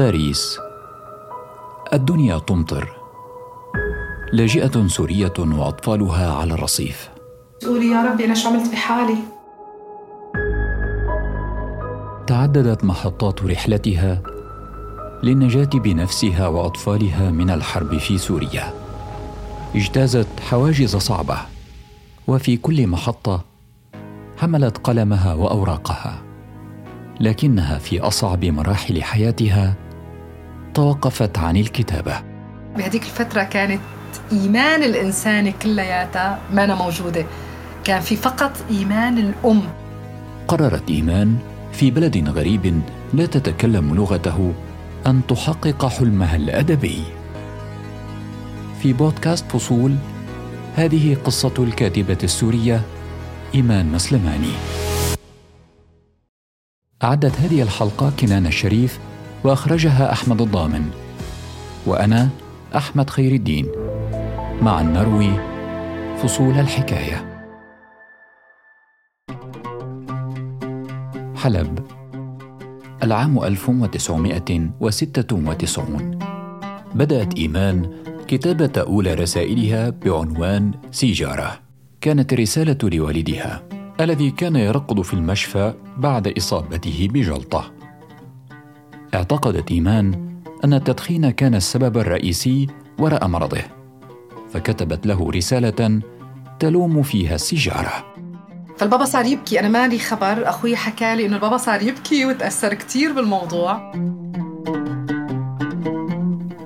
باريس. الدنيا تمطر. لاجئة سورية وأطفالها على الرصيف. قولي يا ربي أنا شو عملت بحالي؟ تعددت محطات رحلتها للنجاة بنفسها وأطفالها من الحرب في سوريا. اجتازت حواجز صعبة وفي كل محطة حملت قلمها وأوراقها لكنها في أصعب مراحل حياتها توقفت عن الكتابة. بهذيك الفترة كانت إيمان الإنسان كلياتها ما أنا موجودة. كان في فقط إيمان الأم. قررت إيمان في بلد غريب لا تتكلم لغته أن تحقق حلمها الأدبي. في بودكاست فصول هذه قصة الكاتبة السورية إيمان مسلماني. أعدت هذه الحلقة كنان الشريف وأخرجها أحمد الضامن. وأنا أحمد خير الدين. مع النروي فصول الحكاية. حلب العام 1996 بدأت إيمان كتابة أولى رسائلها بعنوان سيجارة. كانت الرسالة لوالدها الذي كان يرقد في المشفى بعد إصابته بجلطة. اعتقدت إيمان أن التدخين كان السبب الرئيسي وراء مرضه فكتبت له رسالة تلوم فيها السيجارة. فالبابا صار يبكي أنا مالي خبر أخوي حكى لي إنه البابا صار يبكي وتأثر كتير بالموضوع.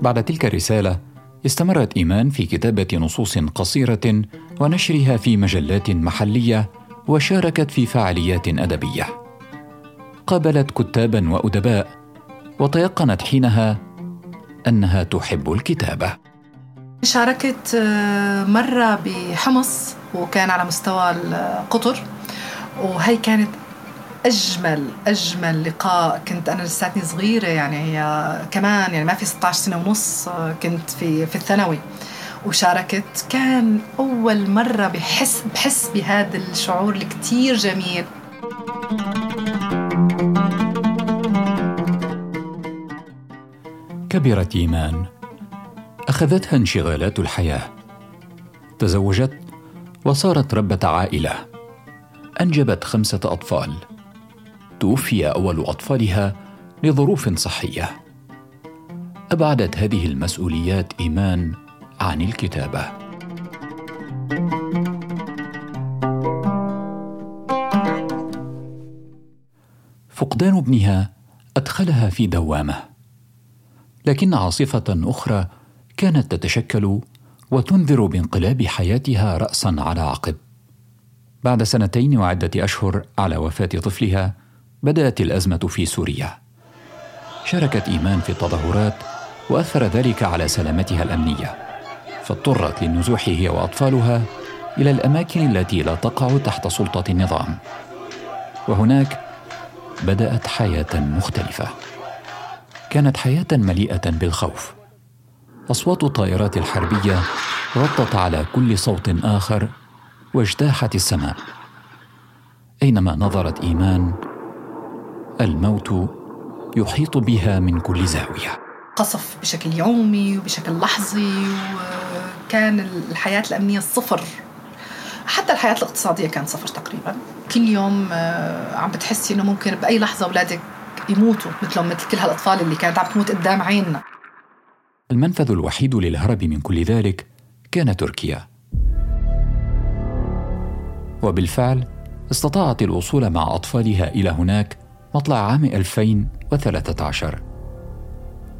بعد تلك الرسالة استمرت إيمان في كتابة نصوص قصيرة ونشرها في مجلات محلية وشاركت في فعاليات أدبية. قابلت كتابا وأدباء وتيقنت حينها أنها تحب الكتابة. شاركت آه، مرة بحمص وكان على مستوى القطر وهي كانت أجمل أجمل لقاء. كنت أنا لساتني صغيرة يعني هي كمان يعني ما في 16 سنة ونص كنت في في الثانوي. وشاركت. كان أول مرة بحس بحس بهذا الشعور الكتير جميل. كبرت إيمان. أخذتها انشغالات الحياة. تزوجت وصارت ربة عائلة. أنجبت خمسة أطفال. توفي أول أطفالها لظروف صحية. أبعدت هذه المسؤوليات إيمان عن الكتابة. فقدان ابنها أدخلها في دوامة. لكن عاصفة أخرى كانت تتشكل وتنذر بانقلاب حياتها راسا على عقب. بعد سنتين وعدة أشهر على وفاة طفلها بدأت الأزمة في سوريا. شاركت إيمان في التظاهرات وأثر ذلك على سلامتها الأمنية فاضطرت للنزوح هي وأطفالها إلى الأماكن التي لا تقع تحت سلطة النظام. وهناك بدأت حياة مختلفة. كانت حياة مليئة بالخوف. أصوات الطائرات الحربية غطت على كل صوت آخر واجتاحت السماء. أينما نظرت إيمان الموت يحيط بها من كل زاوية. قصف بشكل يومي وبشكل لحظي وكان الحياة الأمنية صفر. حتى الحياة الاقتصادية كانت صفر تقريبا. كل يوم آه، عم بتحسي إنه ممكن بأي لحظة أولادك يموتوا مثلهم مثل كل هالاطفال اللي كانت عم تموت قدام عيننا. المنفذ الوحيد للهرب من كل ذلك كان تركيا. وبالفعل استطاعت الوصول مع أطفالها إلى هناك مطلع عام 2013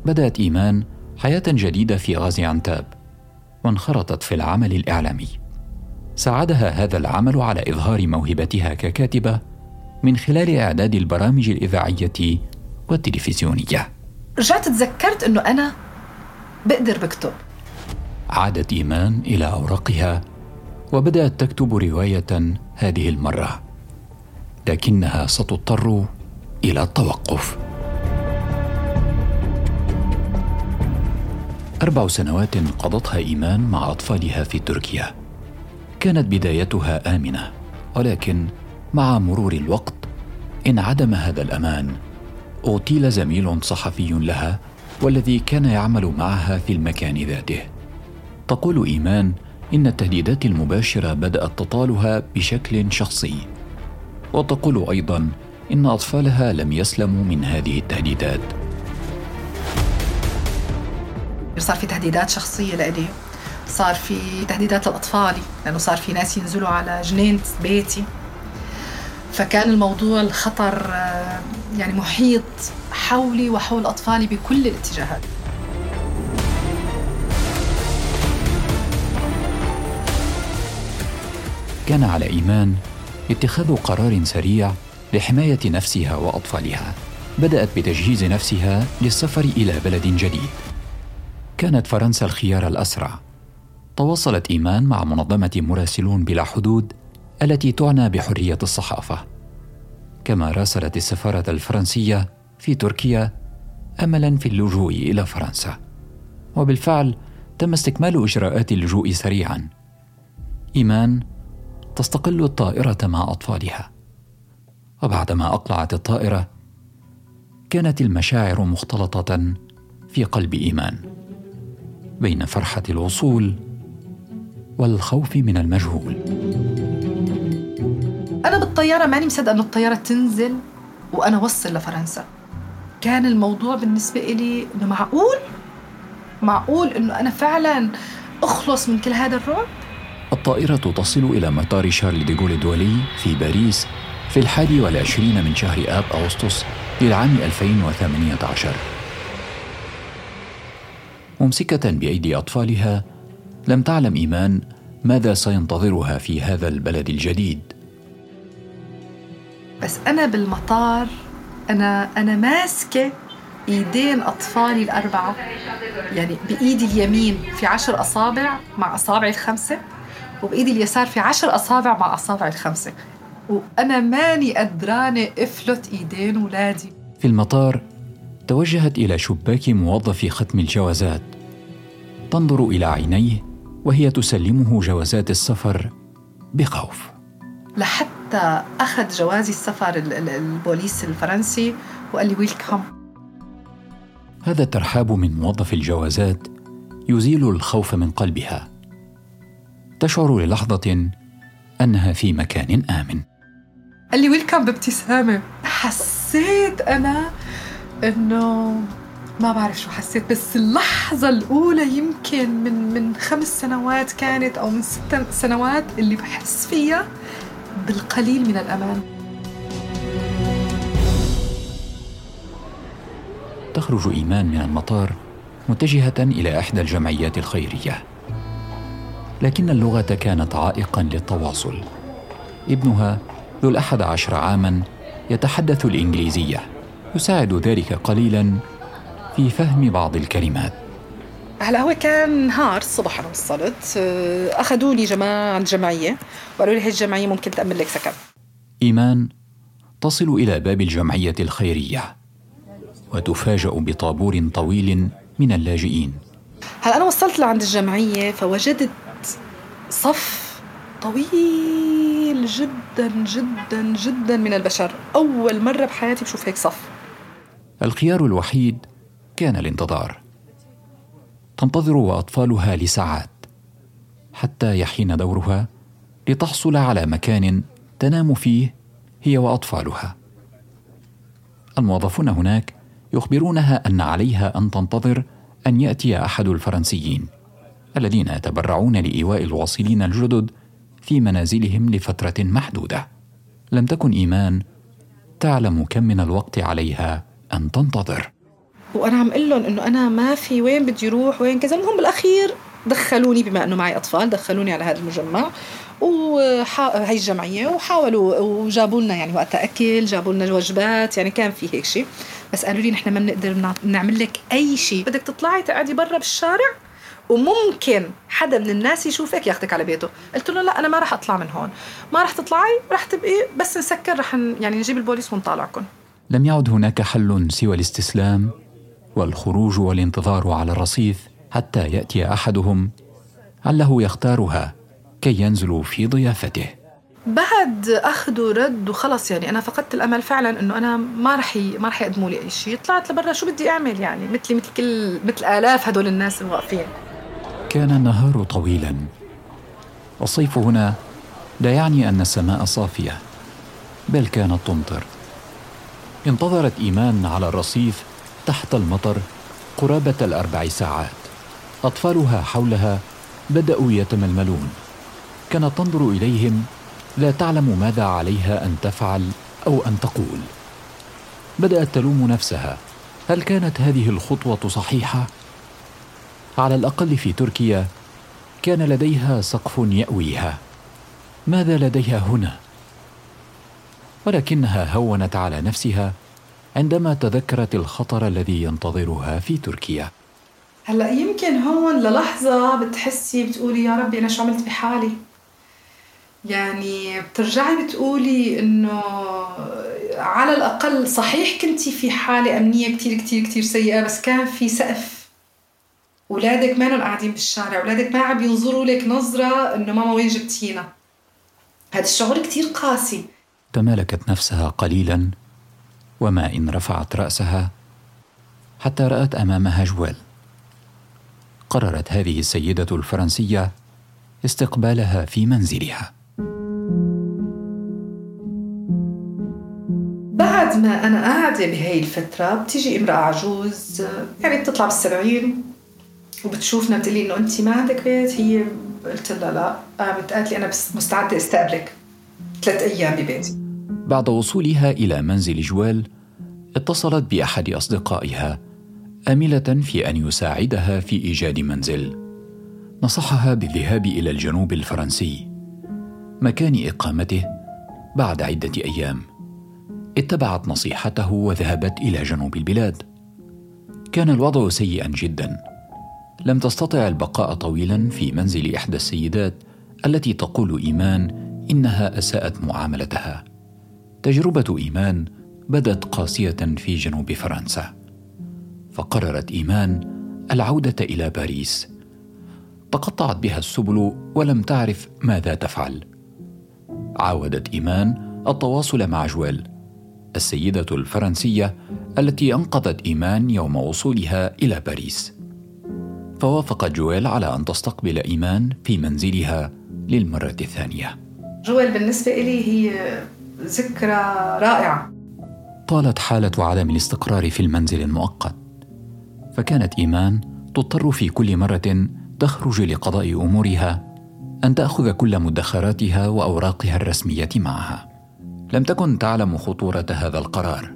بدأت إيمان حياة جديدة في غازي عنتاب وانخرطت في العمل الإعلامي. ساعدها هذا العمل على إظهار موهبتها ككاتبة من خلال إعداد البرامج الإذاعية والتلفزيونية. رجعت تذكرت أنه أنا بقدر بكتب. عادت إيمان إلى أوراقها وبدأت تكتب رواية هذه المرة لكنها ستضطر إلى التوقف. أربع سنوات قضتها إيمان مع أطفالها في تركيا. كانت بدايتها آمنة ولكن مع مرور الوقت انعدم هذا الأمان اغتيل زميل صحفي لها والذي كان يعمل معها في المكان ذاته. تقول إيمان إن التهديدات المباشرة بدأت تطالها بشكل شخصي. وتقول أيضا إن أطفالها لم يسلموا من هذه التهديدات. صار في تهديدات شخصية لإلي. صار في تهديدات لأطفالي لأنه صار في ناس ينزلوا على جنينة بيتي. فكان الموضوع الخطر آه، يعني محيط حولي وحول أطفالي بكل الاتجاهات. كان على إيمان اتخاذ قرار سريع لحماية نفسها وأطفالها. بدأت بتجهيز نفسها للسفر إلى بلد جديد. كانت فرنسا الخيار الأسرع. تواصلت إيمان مع منظمة مراسلون بلا حدود التي تعنى بحرية الصحافة. كما راسلت السفارة الفرنسية في تركيا املا في اللجوء إلى فرنسا. وبالفعل تم استكمال إجراءات اللجوء سريعا. إيمان تستقل الطائرة مع أطفالها. وبعدما أقلعت الطائرة كانت المشاعر مختلطة في قلب إيمان. بين فرحة الوصول والخوف من المجهول. أنا بالطيارة ماني مصدقة انه الطيارة تنزل وأنا وصل لفرنسا. كان الموضوع بالنسبة لي إنه معقول؟ معقول إنه أنا فعلا أخلص من كل هذا الرعب؟ الطائرة تصل إلى مطار شارل ديغول الدولي في باريس في الحادي والعشرين من شهر آب أغسطس للعام 2018 ممسكة بأيدي أطفالها لم تعلم إيمان ماذا سينتظرها في هذا البلد الجديد. بس أنا بالمطار أنا أنا ماسكة إيدين أطفالي الأربعة. يعني بإيدي اليمين في عشر أصابع مع أصابعي الخمسة وبإيدي اليسار في عشر أصابع مع أصابعي الخمسة. وأنا ماني قدرانة أفلت إيدين ولادي. في المطار توجهت إلى شباك موظف ختم الجوازات. تنظر إلى عينيه وهي تسلمه جوازات السفر بخوف. لحتى أخذ جوازي السفر البوليس الفرنسي وقال لي ويلكم هذا الترحاب من موظف الجوازات يزيل الخوف من قلبها. تشعر للحظة أنها في مكان آمن. قال لي ويلكم بابتسامة. حسيت أنا إنه ما بعرف شو حسيت بس اللحظة الأولى يمكن من من خمس سنوات كانت أو من ست سنوات اللي بحس فيها بالقليل من الأمان. تخرج إيمان من المطار متجهة إلى إحدى الجمعيات الخيرية. لكن اللغة كانت عائقا للتواصل. ابنها ذو الأحد عشر عاما يتحدث الإنجليزية يساعد ذلك قليلا في فهم بعض الكلمات. هلا هو كان نهار الصبح أنا وصلت آه، أخذوا لي جماعة عند جمعية وقالوا لي هي الجمعية ممكن تأمن لك سكن. إيمان تصل إلى باب الجمعية الخيرية وتفاجأ بطابور طويل من اللاجئين. هلا أنا وصلت لعند الجمعية فوجدت صف طويل جدا جدا جدا من البشر. أول مرة بحياتي بشوف هيك صف. الخيار الوحيد كان الانتظار. تنتظر وأطفالها لساعات حتى يحين دورها لتحصل على مكان تنام فيه هي وأطفالها. الموظفون هناك يخبرونها أن عليها أن تنتظر أن يأتي أحد الفرنسيين الذين يتبرعون لإيواء الواصلين الجدد في منازلهم لفترة محدودة. لم تكن إيمان تعلم كم من الوقت عليها أن تنتظر. وأنا عم أقول لهم إنه أنا ما في وين بدي أروح وين كذا. المهم بالأخير دخلوني بما إنه معي أطفال دخلوني على هذا المجمع. وهي الجمعية وحاولوا وجابوا لنا يعني وقتها أكل جابوا لنا وجبات يعني كان في هيك شيء بس قالوا لي نحن ما بنقدر نعمل لك أي شيء بدك تطلعي تقعدي برا بالشارع وممكن حدا من الناس يشوفك ياخذك على بيته. قلت له لا أنا ما راح أطلع من هون. ما راح تطلعي راح تبقي بس نسكر راح يعني نجيب البوليس ونطالعكم لم يعد هناك حل سوى الاستسلام. والخروج والانتظار على الرصيف حتى يأتي أحدهم عله يختارها كي ينزلوا في ضيافته. بعد أخذ ورد وخلص يعني أنا فقدت الأمل فعلا إنه أنا ما رح ي... ما رح يقدموا لي أي شيء طلعت لبرا شو بدي أعمل يعني؟ مثلي مثل كل مثل آلاف هدول الناس الواقفين. كان النهار طويلا. الصيف هنا لا يعني أن السماء صافية بل كانت تمطر. انتظرت إيمان على الرصيف تحت المطر قرابة الأربع ساعات. أطفالها حولها بدأوا يتململون. كانت تنظر إليهم لا تعلم ماذا عليها أن تفعل أو أن تقول. بدأت تلوم نفسها. هل كانت هذه الخطوة صحيحة؟ على الأقل في تركيا كان لديها سقف يأويها. ماذا لديها هنا؟ ولكنها هونت على نفسها عندما تذكرت الخطر الذي ينتظرها في تركيا. هلا يمكن هون للحظة بتحسي بتقولي يا ربي أنا شو عملت بحالي؟ يعني بترجعي بتقولي إنه على الأقل صحيح كنتي في حالة أمنية كتير كتير كتير سيئة بس كان في سقف. أولادك ما قاعدين بالشارع أولادك ما عم ينظروا لك نظرة إنه ماما وين جبتينا. هذا الشعور كتير قاسي. تمالكت نفسها قليلا. وما إن رفعت رأسها حتى رأت أمامها جوال. قررت هذه السيدة الفرنسية استقبالها في منزلها. بعد ما أنا قاعدة بهي الفترة بتيجي امرأة عجوز يعني بتطلع بالسبعين وبتشوفنا بتقلي إنه أنت ما عندك بيت؟ هي قلت لها لا. قامت قالت لي أنا مستعدة أستقبلك. ثلاث أيام ببيتي. بعد وصولها إلى منزل جوال اتصلت بأحد أصدقائها آملة في أن يساعدها في إيجاد منزل. نصحها بالذهاب إلى الجنوب الفرنسي مكان إقامته بعد عدة أيام. اتبعت نصيحته وذهبت إلى جنوب البلاد. كان الوضع سيئا جدا. لم تستطع البقاء طويلا في منزل إحدى السيدات التي تقول إيمان إنها أساءت معاملتها. تجربة إيمان بدت قاسية في جنوب فرنسا فقررت إيمان العودة إلى باريس تقطعت بها السبل ولم تعرف ماذا تفعل عاودت إيمان التواصل مع جويل السيدة الفرنسية التي أنقذت إيمان يوم وصولها إلى باريس. فوافقت جويل على أن تستقبل إيمان في منزلها للمرة الثانية. جويل بالنسبة لي هي ذكرى رائعة. طالت حالة عدم الاستقرار في المنزل المؤقت. فكانت إيمان تضطر في كل مرة تخرج لقضاء أمورها أن تأخذ كل مدخراتها وأوراقها الرسمية معها. لم تكن تعلم خطورة هذا القرار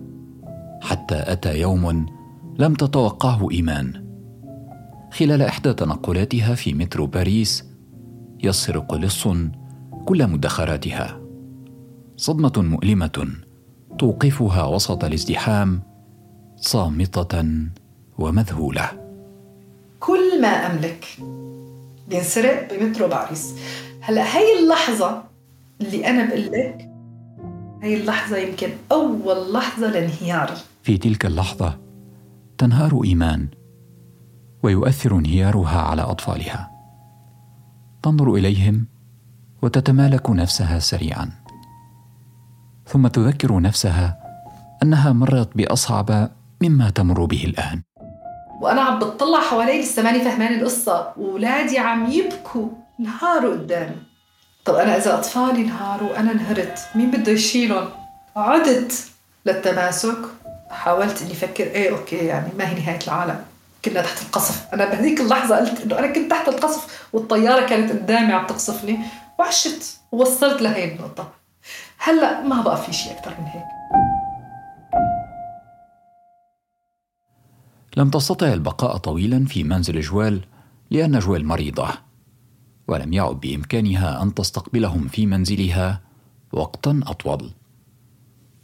حتى أتى يوم لم تتوقعه إيمان خلال إحدى تنقلاتها في مترو باريس يسرق لص كل مدخراتها صدمة مؤلمة توقفها وسط الازدحام صامتة ومذهولة. كل ما أملك بينسرق بمترو باريس هلا هي اللحظة اللي أنا بقول لك هي اللحظة يمكن أول لحظة لانهيار. في تلك اللحظة تنهار إيمان ويؤثر انهيارها على أطفالها. تنظر إليهم وتتمالك نفسها سريعا. ثم تذكر نفسها أنها مرت بأصعب مما تمر به الآن. وأنا عم بتطلع حوالي لسه ماني فهمان القصة وولادي عم يبكوا نهاروا قدامي طب أنا إذا أطفالي انهاروا أنا انهرت مين بده يشيلهم؟ عدت للتماسك. حاولت إني أفكر إيه أوكي يعني ما هي نهاية العالم. كنا تحت القصف. أنا بهذيك اللحظة قلت إنه أنا كنت تحت القصف والطيارة كانت قدامي عم تقصفني وعشت ووصلت لهي النقطة. هلا ما بقى في شيء أكثر من هيك. لم تستطع البقاء طويلا في منزل جوال لأن جوال مريضة ولم يعد بإمكانها أن تستقبلهم في منزلها وقتا أطول.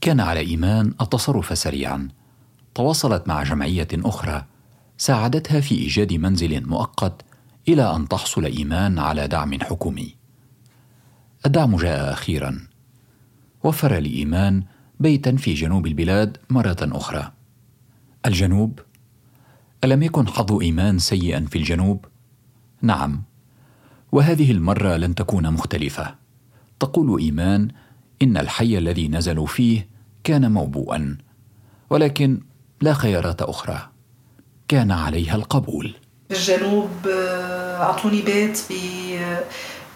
كان على إيمان التصرف سريعا. تواصلت مع جمعية أخرى ساعدتها في إيجاد منزل مؤقت إلى أن تحصل إيمان على دعم حكومي. الدعم جاء أخيرا. وفر لإيمان بيتا في جنوب البلاد مرة أخرى. الجنوب ألم يكن حظ إيمان سيئا في الجنوب؟ نعم. وهذه المرة لن تكون مختلفة. تقول إيمان إن الحي الذي نزلوا فيه كان موبوءا ولكن لا خيارات أخرى. كان عليها القبول. بالجنوب آه، أعطوني بيت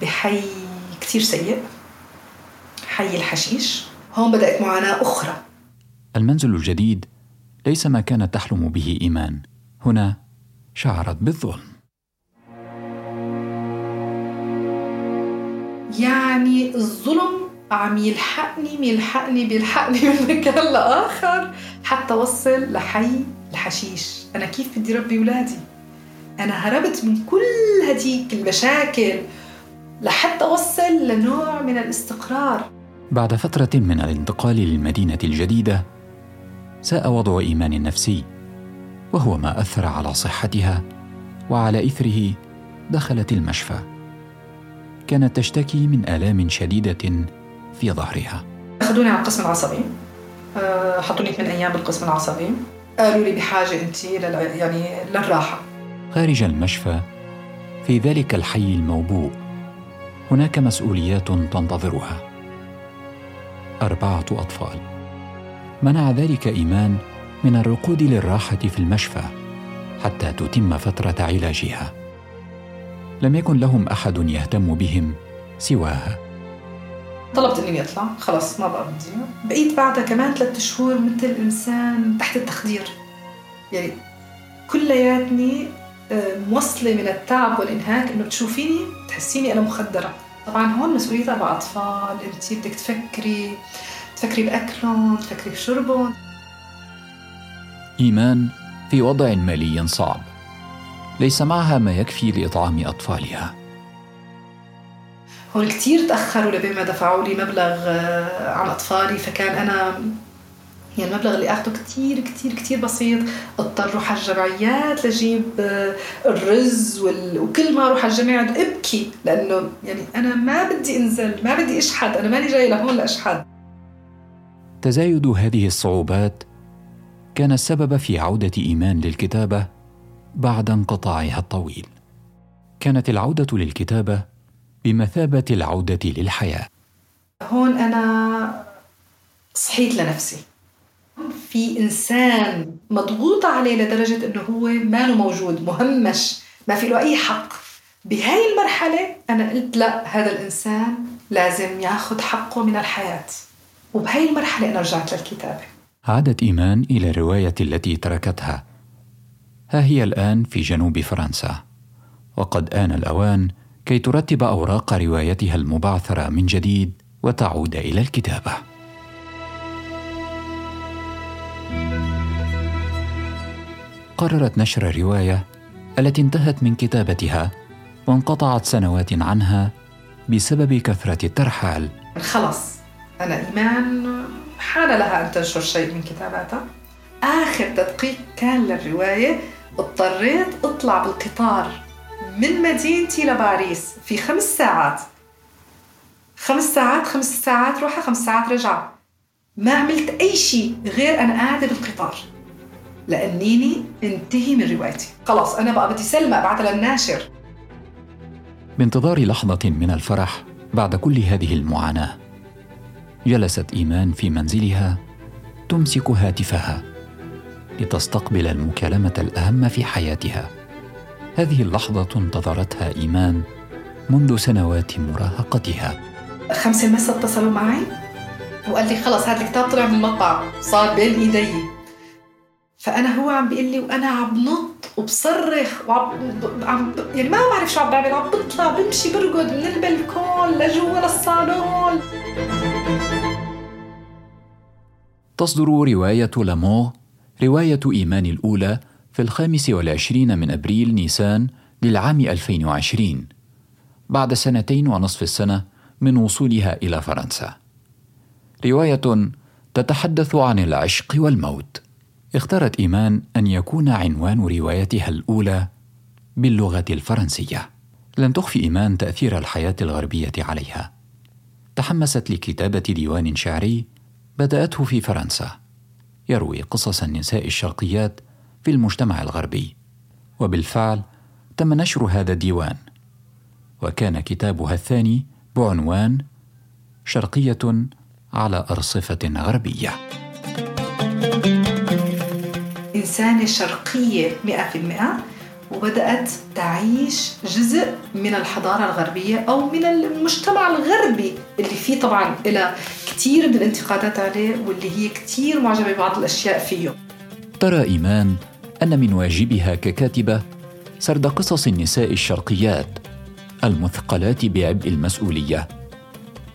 بحي كثير سيء. حي الحشيش هون بدأت معاناة أخرى. المنزل الجديد ليس ما كانت تحلم به إيمان. هنا شعرت بالظلم. يعني الظلم عم يلحقني يلحقني بيلحقني من مكان لآخر حتى وصل لحي الحشيش. أنا كيف بدي ربي أولادي؟ أنا هربت من كل هديك المشاكل لحتى اوصل لنوع من الاستقرار. بعد فترة من الانتقال للمدينة الجديدة ساء وضع إيمان النفسي وهو ما أثر على صحتها وعلى إثره دخلت المشفى. كانت تشتكي من آلام شديدة في ظهرها. اخذوني على القسم العصبي آه، حطوني ثمان أيام بالقسم العصبي. قالوا لي بحاجة انت لل... يعني للراحة. خارج المشفى في ذلك الحي الموبوء هناك مسؤوليات تنتظرها. أربعة أطفال. منع ذلك إيمان من الركود للراحة في المشفى حتى تتم فترة علاجها. لم يكن لهم أحد يهتم بهم سواها. طلبت اني اطلع خلص ما بقى بدي بقيت بعدها كمان ثلاثة شهور مثل انسان تحت التخدير. يعني كلياتني آه، موصلة من التعب والإنهاك إنه تشوفيني تحسيني أنا مخدرة. طبعا هون مسؤولية أربع أطفال أنت بدك تفكري تفكري بأكلهم تفكري بشربهم. إيمان في وضع مالي صعب. ليس معها ما يكفي لإطعام أطفالها. هون كثير تأخروا لبين ما دفعوا لي مبلغ آه، عن أطفالي فكان أنا يعني المبلغ اللي اخذه كثير كثير كثير بسيط. اضطر أروح على الجمعيات لجيب آه، الرز وال... وكل ما أروح على الجمعيه أبكي لأنه يعني أنا ما بدي أنزل ما بدي أشحد أنا ماني جاي لهون لأشحد. تزايد هذه الصعوبات كان السبب في عودة إيمان للكتابة بعد انقطاعها الطويل. كانت العودة للكتابة بمثابة العودة للحياة. هون أنا صحيت لنفسي. في إنسان مضغوط عليه لدرجة إنه هو ما له موجود مهمش ما في له أي حق. بهاي المرحلة أنا قلت لا هذا الإنسان لازم ياخذ حقه من الحياة. وبهاي المرحلة أنا رجعت للكتابة. عادت إيمان إلى الرواية التي تركتها. ها هي الآن في جنوب فرنسا. وقد آن الأوان كي ترتب أوراق روايتها المبعثرة من جديد وتعود إلى الكتابة. قررت نشر الروايه التي انتهت من كتابتها وانقطعت سنوات عنها بسبب كثرة الترحال. خلص أنا إيمان. حان لها أن تنشر شيء من كتاباتها. آخر تدقيق كان للرواية. اضطريت أطلع بالقطار من مدينتي لباريس في خمس ساعات. خمس ساعات خمس ساعات روحة خمس ساعات رجعة. ما عملت أي شيء غير أنا قاعدة بالقطار. لأنيني انتهي من روايتي. خلاص أنا بقى بدي سلمى أبعثها للناشر. بانتظار لحظة من الفرح بعد كل هذه المعاناة جلست إيمان في منزلها تمسك هاتفها لتستقبل المكالمة الأهم في حياتها. هذه اللحظة انتظرتها إيمان منذ سنوات مراهقتها. خمسة المساء اتصلوا معي؟ وقال لي خلص هذا الكتاب طلع من المطبعة. صار بين إيدي. فأنا هو عم بيقول لي وأنا عم بنط وبصرخ وعم عم يعني ما بعرف شو عم بعمل عم بطلع بمشي برقد من البلكون لجوا للصالون. تصدر رواية لامو رواية إيمان الأولى في الخامس والعشرين من أبريل نيسان للعام 2020 بعد سنتين ونصف السنة من وصولها إلى فرنسا. رواية تتحدث عن العشق والموت. اختارت إيمان أن يكون عنوان روايتها الأولى باللغة الفرنسية. لم تخفي إيمان تأثير الحياة الغربية عليها. تحمست لكتابة ديوان شعري بدأته في فرنسا. يروي قصص النساء الشرقيات في المجتمع الغربي. وبالفعل تم نشر هذا الديوان. وكان كتابها الثاني بعنوان شرقية على أرصفة غربية. إنسانة شرقية 100% وبدأت تعيش جزء من الحضارة الغربية أو من المجتمع الغربي اللي فيه طبعا إلى كثير من الانتقادات عليه واللي هي كثير معجبة ببعض الأشياء فيه. ترى إيمان أن من واجبها ككاتبة سرد قصص النساء الشرقيات المثقلات بعبء المسؤولية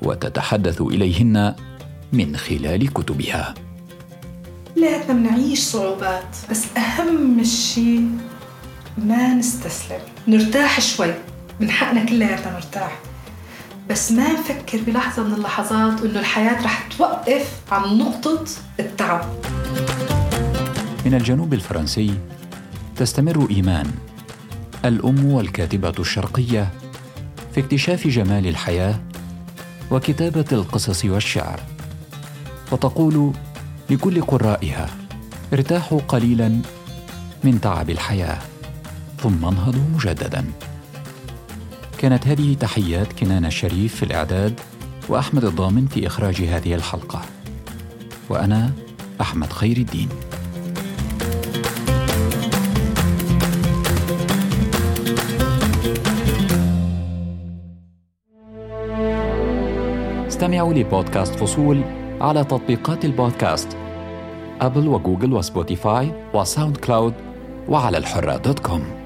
وتتحدث إليهن من خلال كتبها. كلياتنا بنعيش صعوبات بس أهم شيء ما نستسلم. نرتاح شوي من حقنا كلياتنا نرتاح. بس ما نفكر بلحظة من اللحظات إنه الحياة رح توقف عن نقطة التعب. من الجنوب الفرنسي تستمر إيمان الأم والكاتبة الشرقية في اكتشاف جمال الحياة وكتابة القصص والشعر وتقول لكل قرائها. ارتاحوا قليلا من تعب الحياة ثم انهضوا مجددا كانت هذه تحيات كنان الشريف في الإعداد وأحمد الضامن في إخراج هذه الحلقة. وأنا أحمد خير الدين. استمعوا لبودكاست فصول على تطبيقات البودكاست. Apple و Google و Spotify و SoundCloud وعلى الحرة dot com.